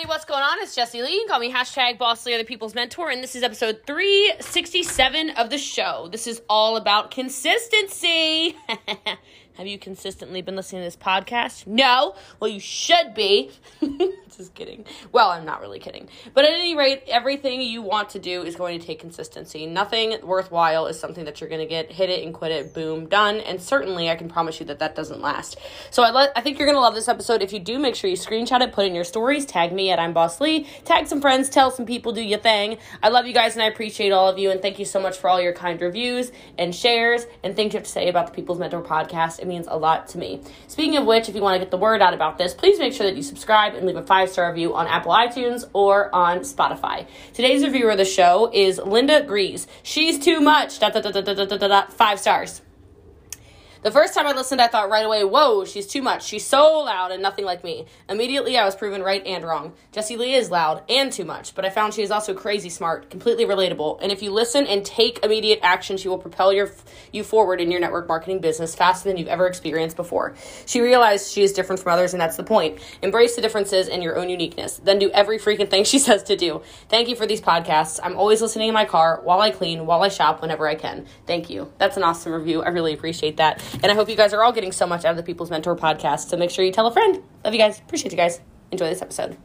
everybody, what's going on? It's Jesse Lee. You can call me hashtag Boss Lee, the People's Mentor, and this is episode 367 of the show. This is all about consistency. Have you consistently been listening to this podcast? No? Well, you should be. Just kidding. Well, I'm not really kidding. But at any rate, everything you want to do is going to take consistency. Nothing worthwhile is something that you're going to get, hit it and quit it, boom, done. And certainly, I can promise you that that doesn't last. So I, le- I think you're going to love this episode. If you do, make sure you screenshot it, put in your stories, tag me at I'm Boss Lee, tag some friends, tell some people, do your thing. I love you guys and I appreciate all of you. And thank you so much for all your kind reviews and shares and things you have to say about the People's Mentor podcast. It means a lot to me. Speaking of which, if you want to get the word out about this, please make sure that you subscribe and leave a five star review on Apple iTunes or on Spotify. Today's reviewer of the show is Linda Grease. She's too much. Five stars. The first time I listened, I thought right away, whoa, she's too much. She's so loud and nothing like me. Immediately, I was proven right and wrong. Jesse Lee is loud and too much, but I found she is also crazy smart, completely relatable, and if you listen and take immediate action, she will propel your, you forward in your network marketing business faster than you've ever experienced before. She realized she is different from others, and that's the point. Embrace the differences and your own uniqueness. Then do every freaking thing she says to do. Thank you for these podcasts. I'm always listening in my car, while I clean, while I shop, whenever I can. Thank you. That's an awesome review. I really appreciate that. And I hope you guys are all getting so much out of the People's Mentor podcast. So make sure you tell a friend. Love you guys. Appreciate you guys. Enjoy this episode.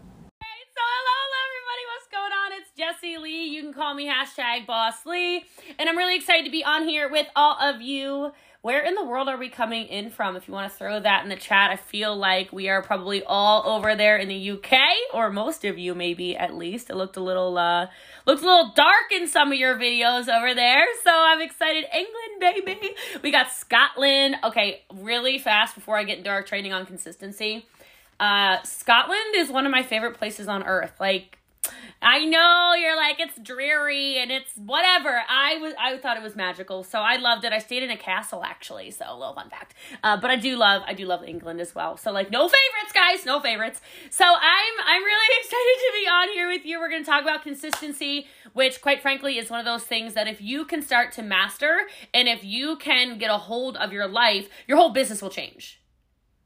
Lee. You can call me hashtag Boss Lee. And I'm really excited to be on here with all of you. Where in the world are we coming in from? If you want to throw that in the chat, I feel like we are probably all over there in the UK, or most of you maybe at least. It looked a little uh looked a little dark in some of your videos over there. So I'm excited. England, baby. We got Scotland. Okay, really fast before I get into our training on consistency. Uh Scotland is one of my favorite places on earth. Like I know you're like it's dreary and it's whatever. I was I thought it was magical, so I loved it. I stayed in a castle actually, so a little fun fact. Uh, but I do love I do love England as well. So like no favorites, guys, no favorites. So I'm I'm really excited to be on here with you. We're gonna talk about consistency, which quite frankly is one of those things that if you can start to master and if you can get a hold of your life, your whole business will change.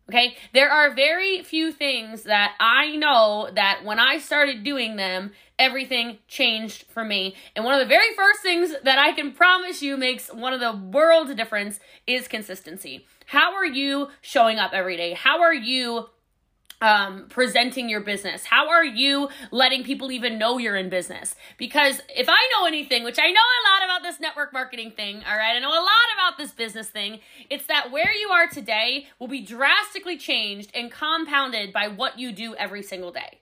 Okay, there are very few things that I know that when I started doing them, everything changed for me. And one of the very first things that I can promise you makes one of the world difference is consistency. How are you showing up every day? How are you um, presenting your business? How are you letting people even know you're in business? Because if I know anything, which I know a lot about this network marketing thing, all right, I know a lot about this business thing, it's that where you are today will be drastically changed and compounded by what you do every single day.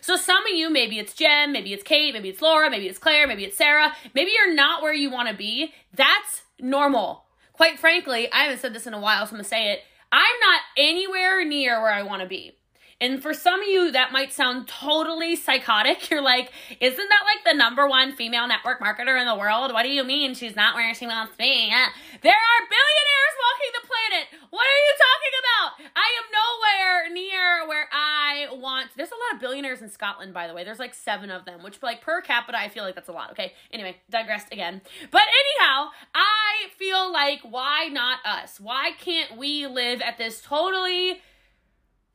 So some of you, maybe it's Jen, maybe it's Kate, maybe it's Laura, maybe it's Claire, maybe it's Sarah, maybe you're not where you want to be. That's normal. Quite frankly, I haven't said this in a while, so I'm to say it I'm not anywhere near where I want to be. And for some of you, that might sound totally psychotic. You're like, isn't that like the number one female network marketer in the world? What do you mean she's not where she wants to be? There are billionaires walking the planet. What are you talking about? I am nowhere near where I want. There's a lot of billionaires in Scotland, by the way. There's like seven of them, which like per capita, I feel like that's a lot. Okay. Anyway, digressed again. But anyhow, I feel like why not us? Why can't we live at this totally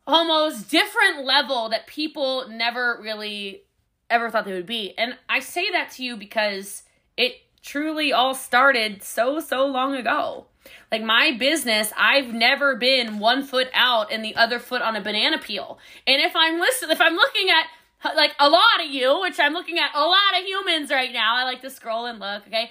almost different level that people never really ever thought they would be. And I say that to you because it truly all started so, so long ago. Like my business, I've never been one foot out and the other foot on a banana peel. And if I'm listening, if I'm looking at like a lot of you, which I'm looking at a lot of humans right now, I like to scroll and look, okay?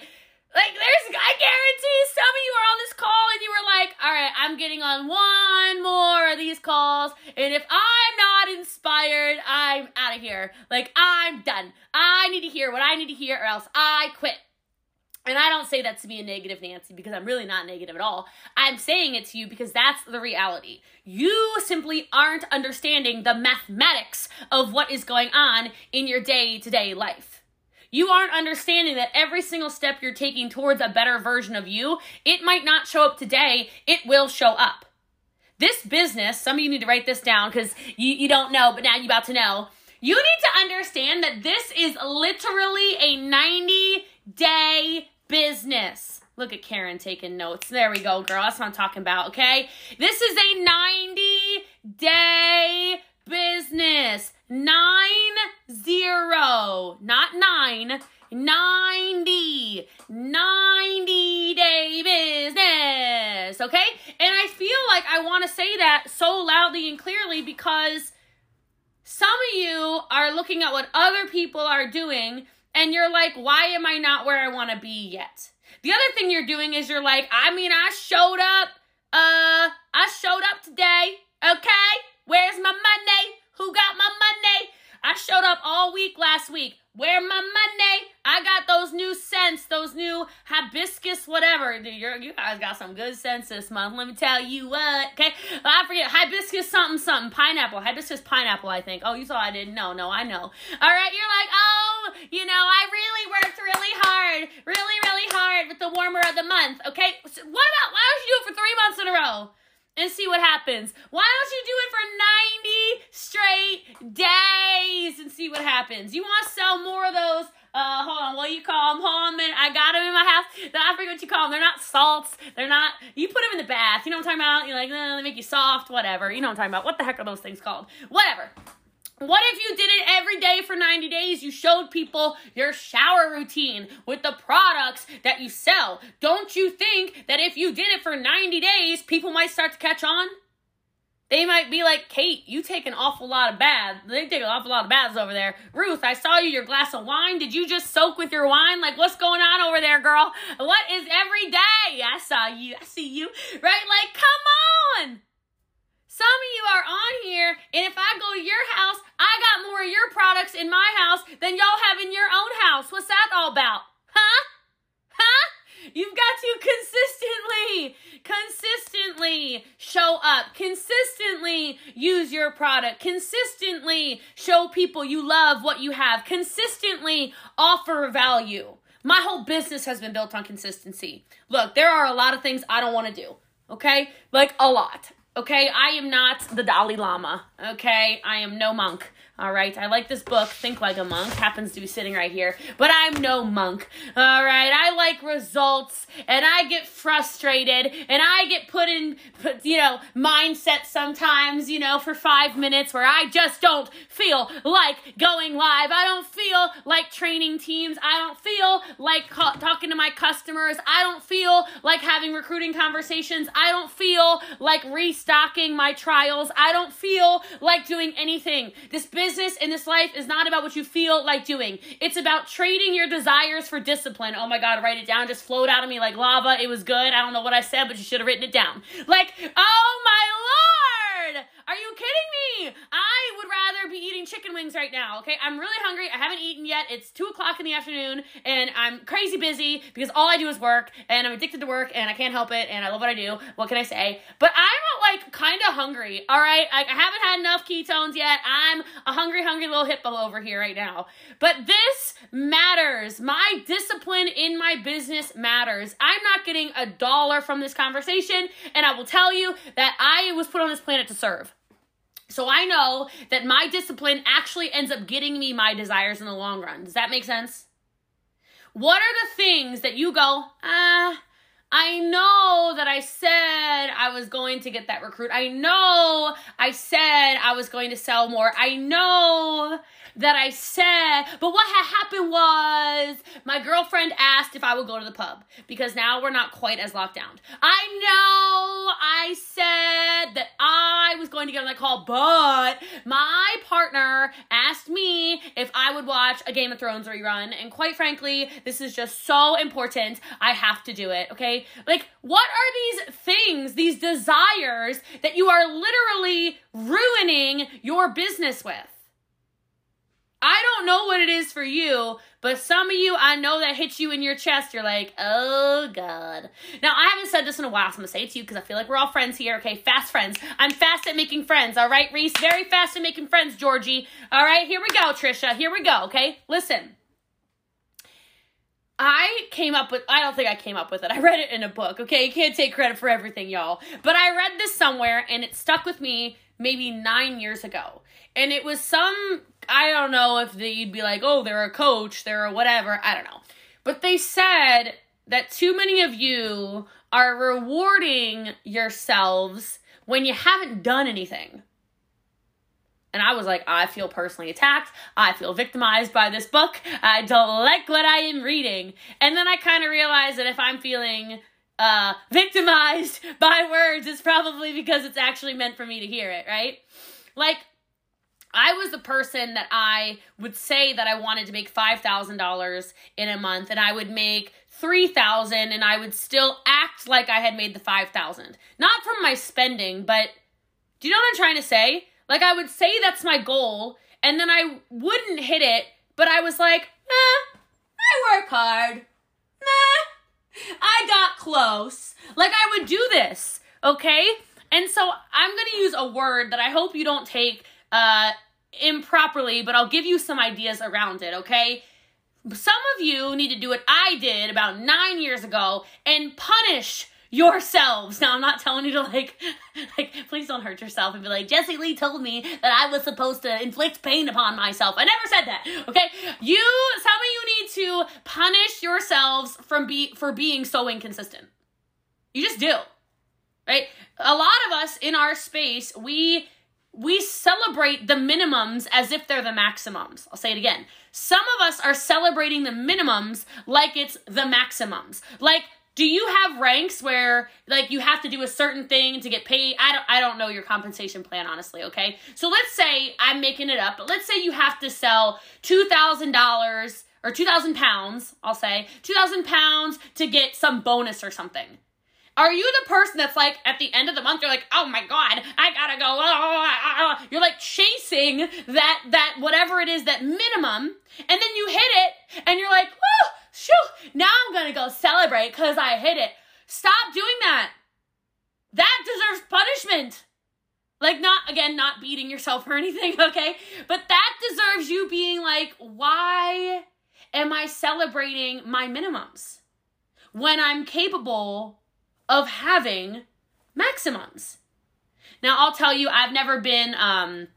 Like there's I guarantee some of you are on this call and you were like, all right, I'm getting on one more of these calls, and if I'm not inspired, I'm out of here. Like I'm done. I need to hear what I need to hear, or else I quit. And I don't say that to be a negative Nancy because I'm really not negative at all. I'm saying it to you because that's the reality. You simply aren't understanding the mathematics of what is going on in your day to day life. You aren't understanding that every single step you're taking towards a better version of you, it might not show up today, it will show up. This business, some of you need to write this down because you, you don't know, but now you're about to know. You need to understand that this is literally a 90 day business. Look at Karen taking notes. There we go, girl. That's what I'm talking about, okay? This is a 90 day business nine zero, not nine, 90, 90 day business. Okay. And I feel like I want to say that so loudly and clearly because some of you are looking at what other people are doing and you're like, why am I not where I want to be yet? The other thing you're doing is you're like, I mean, I showed up, uh, I showed up today. Okay. Where's my money? All week last week. Where my money? I got those new scents, those new hibiscus, whatever. You're, you guys got some good scents this month. Let me tell you what. Okay, oh, I forget hibiscus something something pineapple. Hibiscus pineapple. I think. Oh, you thought I didn't know? No, I know. All right, you're like, oh, you know, I really worked really hard, really, really hard with the warmer of the month. Okay, so what about why don't you do it for three months in a row? And see what happens. Why don't you do it for 90 straight days and see what happens? You want to sell more of those? Uh, hold on, what do you call them? Hold on. I got them in my house. I forget what you call them. They're not salts. They're not. You put them in the bath. You know what I'm talking about? You're like, eh, they make you soft, whatever. You know what I'm talking about. What the heck are those things called? Whatever. What if you did it every day for 90 days? You showed people your shower routine with the products that you sell. Don't you think that if you did it for 90 days, people might start to catch on? They might be like, Kate, you take an awful lot of baths. They take an awful lot of baths over there. Ruth, I saw you your glass of wine. Did you just soak with your wine? Like, what's going on over there, girl? What is every day? I saw you. I see you. Right? Like, come on. Some of you are on here, and if I go to your house, I got more of your products in my house than y'all have in your own house. What's that all about? Huh? Huh? You've got to consistently, consistently show up, consistently use your product, consistently show people you love what you have, consistently offer value. My whole business has been built on consistency. Look, there are a lot of things I don't want to do, okay? Like a lot. Okay, I am not the Dalai Lama. Okay, I am no monk. All right, I like this book, Think Like a Monk, happens to be sitting right here, but I'm no monk. All right, I like results and I get frustrated and I get put in, you know, mindset sometimes, you know, for five minutes where I just don't feel like going live. I don't feel like training teams. I don't feel like ca- talking to my customers. I don't feel like having recruiting conversations. I don't feel like restocking my trials. I don't feel like doing anything. This business business in this life is not about what you feel like doing. It's about trading your desires for discipline. Oh my God, write it down. Just flowed out of me like lava. It was good. I don't know what I said, but you should have written it down. Like, oh my Lord! Are you kidding me? I would rather be eating chicken wings right now, okay? I'm really hungry. I haven't eaten yet. It's 2 o'clock in the afternoon, and I'm crazy busy because all I do is work, and I'm addicted to work, and I can't help it, and I love what I do. What can I say? But I'm, like, kind of hungry, all right? I, I haven't had enough ketones yet. I'm a hungry, hungry little hippo over here right now. But this matters. My discipline in my business matters. I'm not getting a dollar from this conversation, and I will tell you that I was put on this planet to serve. So I know that my discipline actually ends up getting me my desires in the long run. Does that make sense? What are the things that you go, ah, I know that I said I was going to get that recruit. I know I said I was going to sell more. I know that I said, but what had happened was my girlfriend asked if I would go to the pub because now we're not quite as locked down. I know I said that I was going to get on that call, but my partner asked me if I would watch a Game of Thrones rerun. And quite frankly, this is just so important. I have to do it, okay? Like, what are these things, these desires that you are literally ruining your business with? I don't know what it is for you, but some of you, I know that hits you in your chest. You're like, oh God. Now, I haven't said this in a while, so I'm gonna say it to you because I feel like we're all friends here, okay? Fast friends. I'm fast at making friends, all right, Reese? Very fast at making friends, Georgie. All right, here we go, Trisha. Here we go, okay? Listen. I came up with, I don't think I came up with it. I read it in a book, okay? You can't take credit for everything, y'all. But I read this somewhere and it stuck with me maybe nine years ago. And it was some, I don't know if they'd be like, oh, they're a coach, they're a whatever, I don't know. But they said that too many of you are rewarding yourselves when you haven't done anything. And I was like, I feel personally attacked. I feel victimized by this book. I don't like what I am reading. And then I kind of realized that if I'm feeling uh, victimized by words, it's probably because it's actually meant for me to hear it, right? Like, I was the person that I would say that I wanted to make $5,000 in a month and I would make 3,000 and I would still act like I had made the 5,000. Not from my spending, but do you know what I'm trying to say? Like I would say that's my goal and then I wouldn't hit it, but I was like, eh, I work hard. I got close. Like I would do this, okay? And so I'm to use a word that I hope you don't take uh, improperly, but I'll give you some ideas around it, okay? Some of you need to do what I did about nine years ago and punish yourselves. Now, I'm not telling you to like, like, please don't hurt yourself and be like, Jesse Lee told me that I was supposed to inflict pain upon myself. I never said that. Okay, you, some of you need to punish yourselves from be for being so inconsistent. You just do, right? A lot of us in our space, we we celebrate the minimums as if they're the maximums. I'll say it again. Some of us are celebrating the minimums like it's the maximums. Like do you have ranks where like you have to do a certain thing to get paid i don't i don't know your compensation plan honestly okay so let's say i'm making it up but let's say you have to sell $2000 or 2000 pounds i'll say 2000 pounds to get some bonus or something are you the person that's like at the end of the month you're like, oh my god, I gotta go. Ah, ah, ah, you're like chasing that that whatever it is that minimum, and then you hit it, and you're like, shoo, now I'm gonna go celebrate because I hit it. Stop doing that. That deserves punishment. Like not again, not beating yourself or anything, okay? But that deserves you being like, why am I celebrating my minimums when I'm capable of having maximums. Now, I'll tell you, I've never been, um,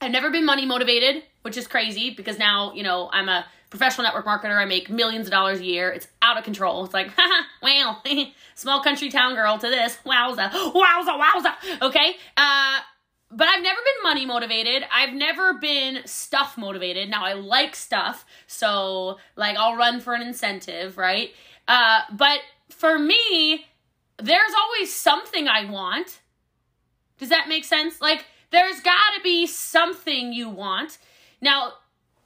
I've never been money motivated, which is crazy because now, you know, I'm a professional network marketer. I make millions of dollars a year. It's out of control. It's like, wow, small country town girl to this. Wowza, wowza, wowza. Okay. Uh, but I've never been money motivated. I've never been stuff motivated. Now I like stuff, so like I'll run for an incentive, right? Uh, but for me, there's always something I want. Does that make sense? Like, there's got to be something you want. Now,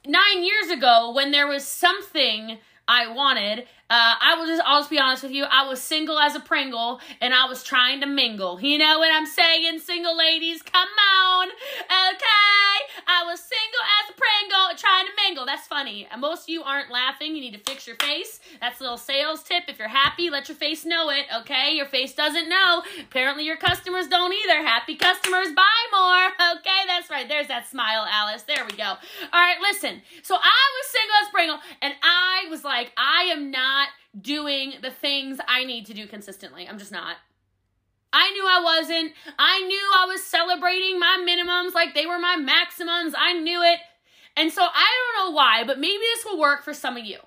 nine years ago, when there was something I wanted, uh, I will just, I'll just be honest with you. I was single as a Pringle and I was trying to mingle. You know what I'm saying, single ladies? Come on, okay? I was single as a Pringle trying to mingle. That's funny. Most of you aren't laughing. You need to fix your face. That's a little sales tip. If you're happy, let your face know it, okay? Your face doesn't know. Apparently, your customers don't either. Happy customers buy more, okay? That's right. There's that smile, Alice. There we go. All right, listen. So I was single as a Pringle and I was like, I am not doing the things I need to do consistently. I'm just not. I knew I wasn't. I knew I was celebrating my minimums like they were my maximums. I knew it. And so I don't know why, but maybe this will work for some of you.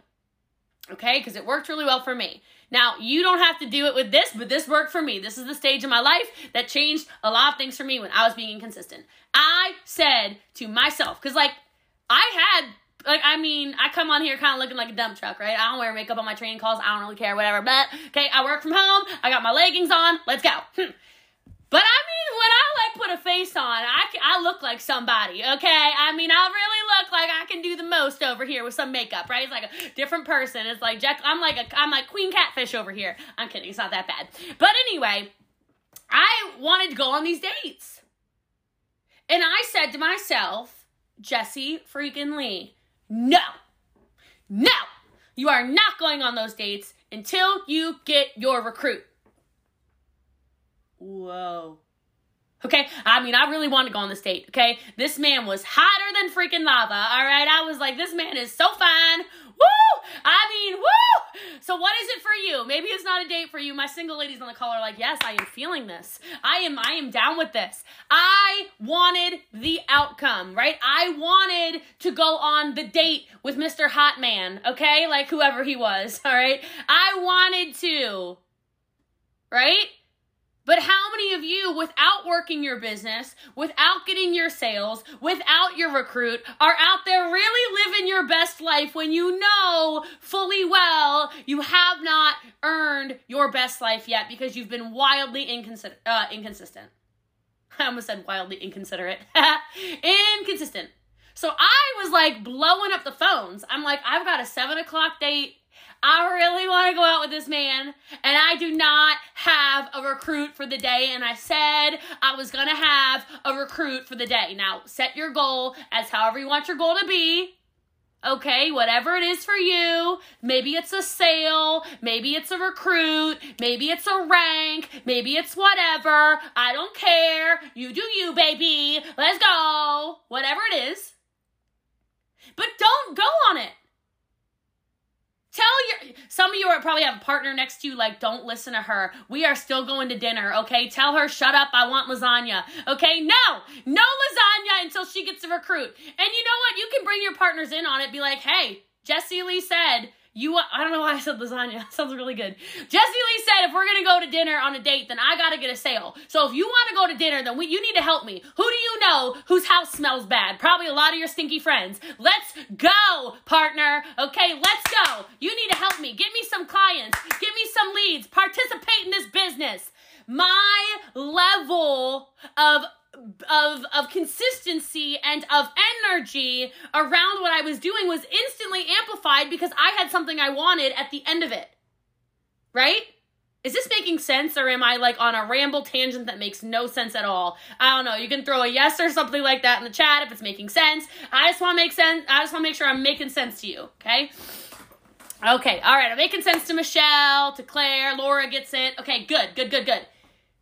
Okay? Because it worked really well for me. Now, you don't have to do it with this, but this worked for me. This is the stage in my life that changed a lot of things for me when I was being inconsistent. I said to myself, because like I had like I mean, I come on here kind of looking like a dump truck, right? I don't wear makeup on my training calls. I don't really care, whatever. But okay, I work from home. I got my leggings on. Let's go. But I mean, when I like put a face on, I, I look like somebody, okay? I mean, I really look like I can do the most over here with some makeup, right? It's like a different person. It's like Jack. I'm like a I'm like Queen Catfish over here. I'm kidding. It's not that bad. But anyway, I wanted to go on these dates, and I said to myself, Jesse freaking Lee, no, no, you are not going on those dates until you get your recruit. Whoa. Okay, I mean, I really wanted to go on this date. Okay, this man was hotter than freaking lava. All right, I was like, this man is so fine. Woo! I mean, woo! So what is it for you? Maybe it's not a date for you. My single ladies on the call are like, yes, I am feeling this. I am, I am down with this. I wanted the outcome, right? I wanted to go on the date with Mr. Hot Man, okay? Like whoever he was, all right? I wanted to, right? But how many of you, without working your business, without getting your sales, without your recruit, are out there really living your best life when you know fully well you have not earned your best life yet because you've been wildly uh, inconsistent? I almost said wildly inconsiderate. inconsistent. So I was like blowing up the phones. I'm like, I've got a seven o'clock date I really want to go out with this man, and I do not have a recruit for the day. And I said I was going to have a recruit for the day. Now, set your goal as however you want your goal to be. Okay, whatever it is for you. Maybe it's a sale, maybe it's a recruit, maybe it's a rank, maybe it's whatever. I don't care. You do you, baby. Let's go. Whatever it is. But don't go on it. Tell your some of you are probably have a partner next to you like don't listen to her. We are still going to dinner, okay? Tell her shut up, I want lasagna. Okay? No. No lasagna until she gets a recruit. And you know what? You can bring your partners in on it. Be like, "Hey, Jesse Lee said you I don't know why I said lasagna. sounds really good. Jesse Lee said if we're gonna go to dinner on a date, then I gotta get a sale. So if you want to go to dinner, then we, you need to help me. Who do you know whose house smells bad? Probably a lot of your stinky friends. Let's go, partner. Okay, let's go. You need to help me. Give me some clients. Give me some leads. Participate in this business. My level of of of consistency and of energy around what I was doing was instantly amplified because I had something I wanted at the end of it. Right? Is this making sense or am I like on a ramble tangent that makes no sense at all? I don't know. You can throw a yes or something like that in the chat if it's making sense. I just want to make sense. I just want to make sure I'm making sense to you, okay? Okay, all right. I'm making sense to Michelle, to Claire, Laura gets it. Okay, good, good, good, good.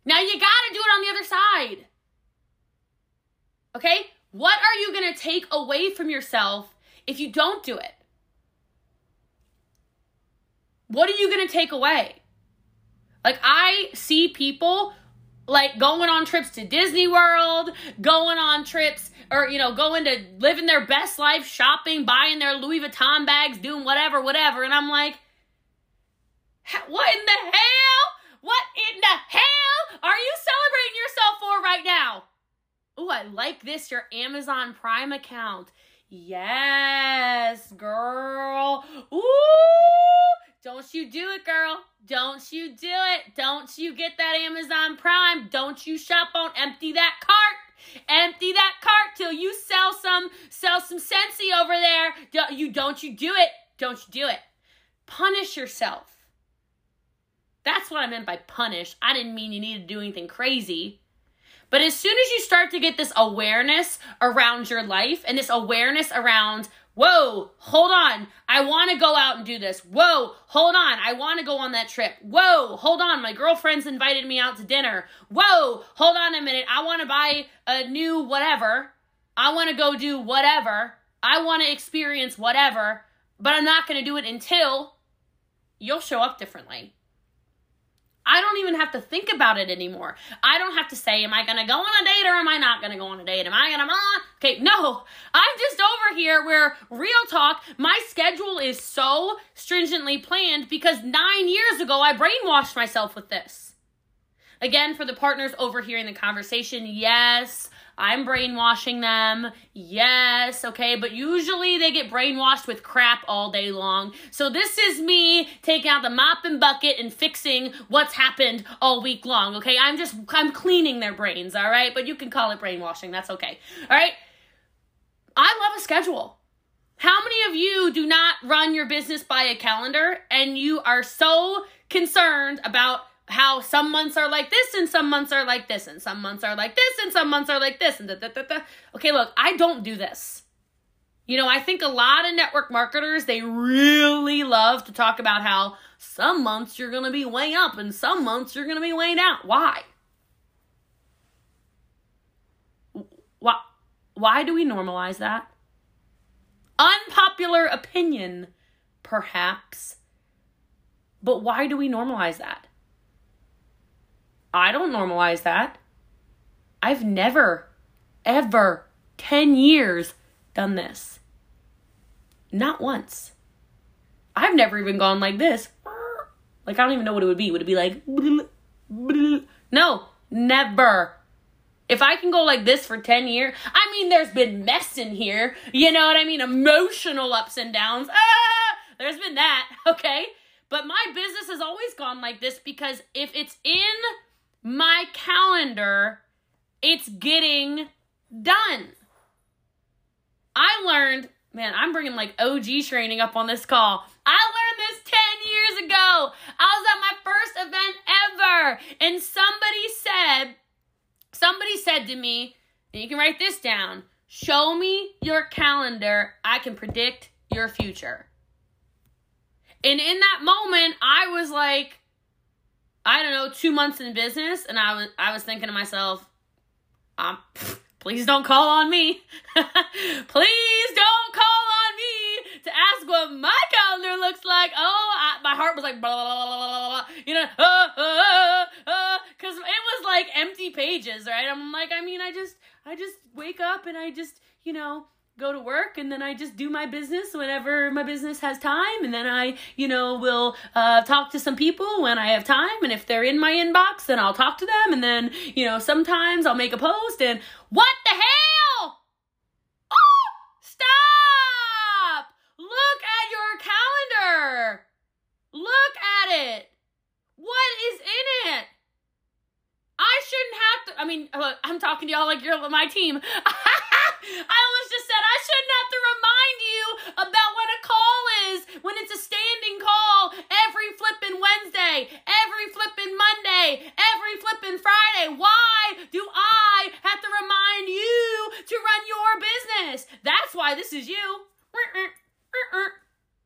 Now you got to do it on the other side. Okay? What are you going to take away from yourself if you don't do it? What are you going to take away? Like, I see people like going on trips to Disney World, going on trips or, you know, going to living their best life, shopping, buying their Louis Vuitton bags, doing whatever, whatever. And I'm like, what in the hell? What in the hell are you celebrating yourself for right now? Oh, I like this, your Amazon Prime account. Yes, girl. Ooh, don't you do it, girl. Don't you do it. Don't you get that Amazon Prime. Don't you shop on empty that cart. Empty that cart till you sell some sell some Scentsy over there. Don't you don't you do it. Don't you do it. Punish yourself. That's what I meant by punish. I didn't mean you need to do anything crazy. But as soon as you start to get this awareness around your life and this awareness around, whoa, hold on, I want to go out and do this. Whoa, hold on, I want to go on that trip. Whoa, hold on, my girlfriend's invited me out to dinner. Whoa, hold on a minute, I want to buy a new whatever. I want to go do whatever. I want to experience whatever, but I'm not going to do it until you'll show up differently. I don't even have to think about it anymore. I don't have to say, am I going to go on a date or am I not going to go on a date? Am I going to, uh, okay, no. I'm just over here where, real talk, my schedule is so stringently planned because nine years ago I brainwashed myself with this. Again, for the partners overhearing the conversation, yes, I'm brainwashing them. Yes, okay, but usually they get brainwashed with crap all day long. So this is me taking out the mop and bucket and fixing what's happened all week long, okay? I'm just I'm cleaning their brains, all right? But you can call it brainwashing. That's okay. All right? I love a schedule. How many of you do not run your business by a calendar and you are so concerned about how some months are like this and some months are like this and some months are like this and some months are like this and da, da, da, da. okay look i don't do this. You know i think a lot of network marketers they really love to talk about how some months you're gonna be way up and some months you're gonna be way down. Why? Why why do we normalize that? Unpopular opinion perhaps. But why do we normalize that I don't normalize that. I've never, ever, 10 years done this. Not once. I've never even gone like this. Like, I don't even know what it would be. Would it be like, No, never. If I can go like this for 10 years, I mean, there's been mess in here. You know what I mean? Emotional ups and downs. Ah, there's been that, okay? But my business has always gone like this because if it's in my calendar, it's getting done. I learned, man, I'm bringing like OG training up on this call. I learned this 10 years ago. I was at my first event ever, and somebody said, somebody said to me, and you can write this down show me your calendar. I can predict your future. And in that moment, I was like, I don't know, two months in business, and I was I was thinking to myself, um, please don't call on me. please don't call on me to ask what my calendar looks like. Oh, I, my heart was like blah blah blah blah blah. You know, uh, uh, uh, because it was like empty pages, right? I'm like, I mean, I just I just wake up and I just you know go to work and then I just do my business whenever my business has time and then I, you know, will uh, talk to some people when I have time and if they're in my inbox then I'll talk to them and then, you know, sometimes I'll make a post and what the hell? Oh, stop! Look at your calendar. Look at it. What is in it? I shouldn't have to. I mean, uh, I'm talking to y'all like you're my team. I almost just said I shouldn't have to remind you about what a call is when it's a standing call every flipping Wednesday, every flipping Monday, every flipping Friday. Why do I have to remind you to run your business? That's why this is you.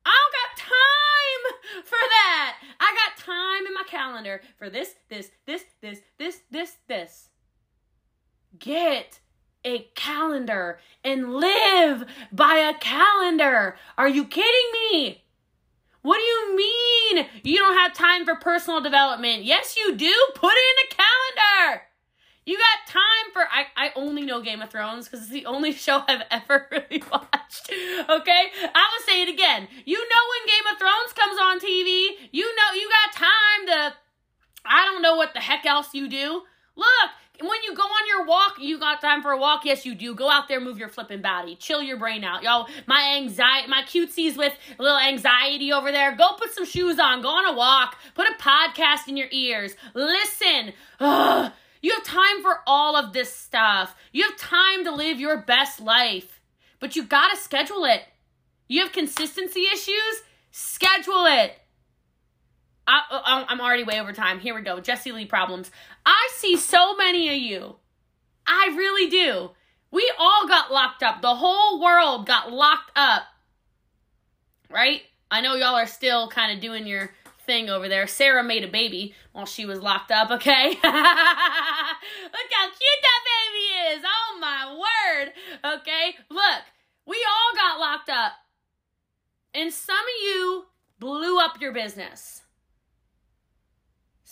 I don't got time for that. I got time in my calendar for this, this, this, this, this, this, this. Get a calendar and live by a calendar. Are you kidding me? What do you mean you don't have time for personal development? Yes, you do. Put it in a calendar. You got time for I, I only know Game of Thrones because it's the only show I've ever really watched. Okay? I'm gonna say it again. You know when Game of Thrones comes on TV, you know you got time to I don't know what the heck else you do. Look, when you go on your walk, you got time for a walk. Yes, you do. Go out there, move your flipping body, chill your brain out, y'all. My anxiety, my cutesies with a little anxiety over there. Go put some shoes on. Go on a walk. Put a podcast in your ears. Listen. Ugh. You have time for all of this stuff. You have time to live your best life, but you gotta schedule it. You have consistency issues. Schedule it. I, uh, um, am already way over time. Here we go. Jesse Lee problems. I see so many of you. I really do. We all got locked up. The whole world got locked up. Right? I know y'all are still kind of doing your thing over there. Sarah made a baby while she was locked up, okay? Look how cute that baby is. Oh my word. Okay? Look, we all got locked up. And some of you blew up your business.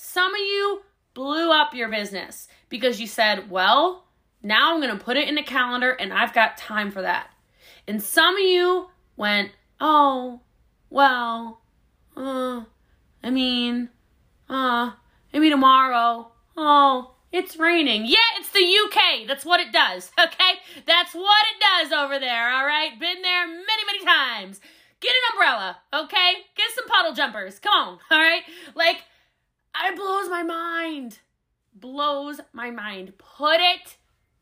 Some of you blew up your business because you said, well, now I'm going to put it in a calendar and I've got time for that. And some of you went, oh, well, uh, I mean, uh, maybe tomorrow. Oh, it's raining. Yeah, it's the UK. That's what it does, okay? That's what it does over there, all right? Been there many, many times. Get an umbrella, okay? Get some puddle jumpers. Come on, all right? Like, it blows my mind. Blows my mind. Put it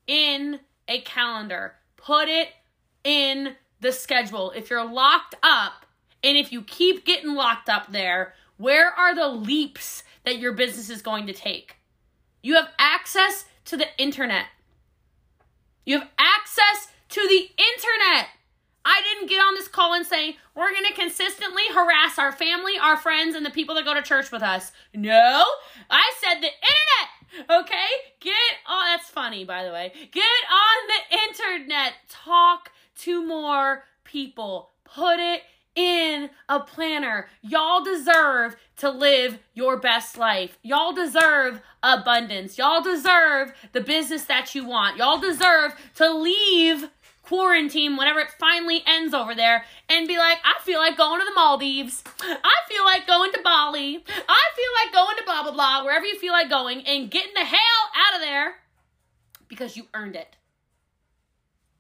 in a calendar. Put it in the schedule. If you're locked up and if you keep getting locked up there, where are the leaps that your business is going to take? You have access to the internet. You have access to the internet. I didn't get on this call and say, we're going to consistently harass our family, our friends, and the people that go to church with us. No, I said the internet. Okay? Get on, that's funny, by the way. Get on the internet. Talk to more people. Put it in a planner. Y'all deserve to live your best life. Y'all deserve abundance. Y'all deserve the business that you want. Y'all deserve to leave quarantine whenever it finally ends over there and be like, I feel like going to the Maldives. I feel like going to Bali. I feel like going to blah, blah, blah, wherever you feel like going and getting the hell out of there because you earned it.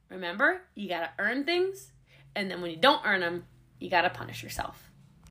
Remember, you gotta earn things, and then when you don't earn them, you gotta punish yourself.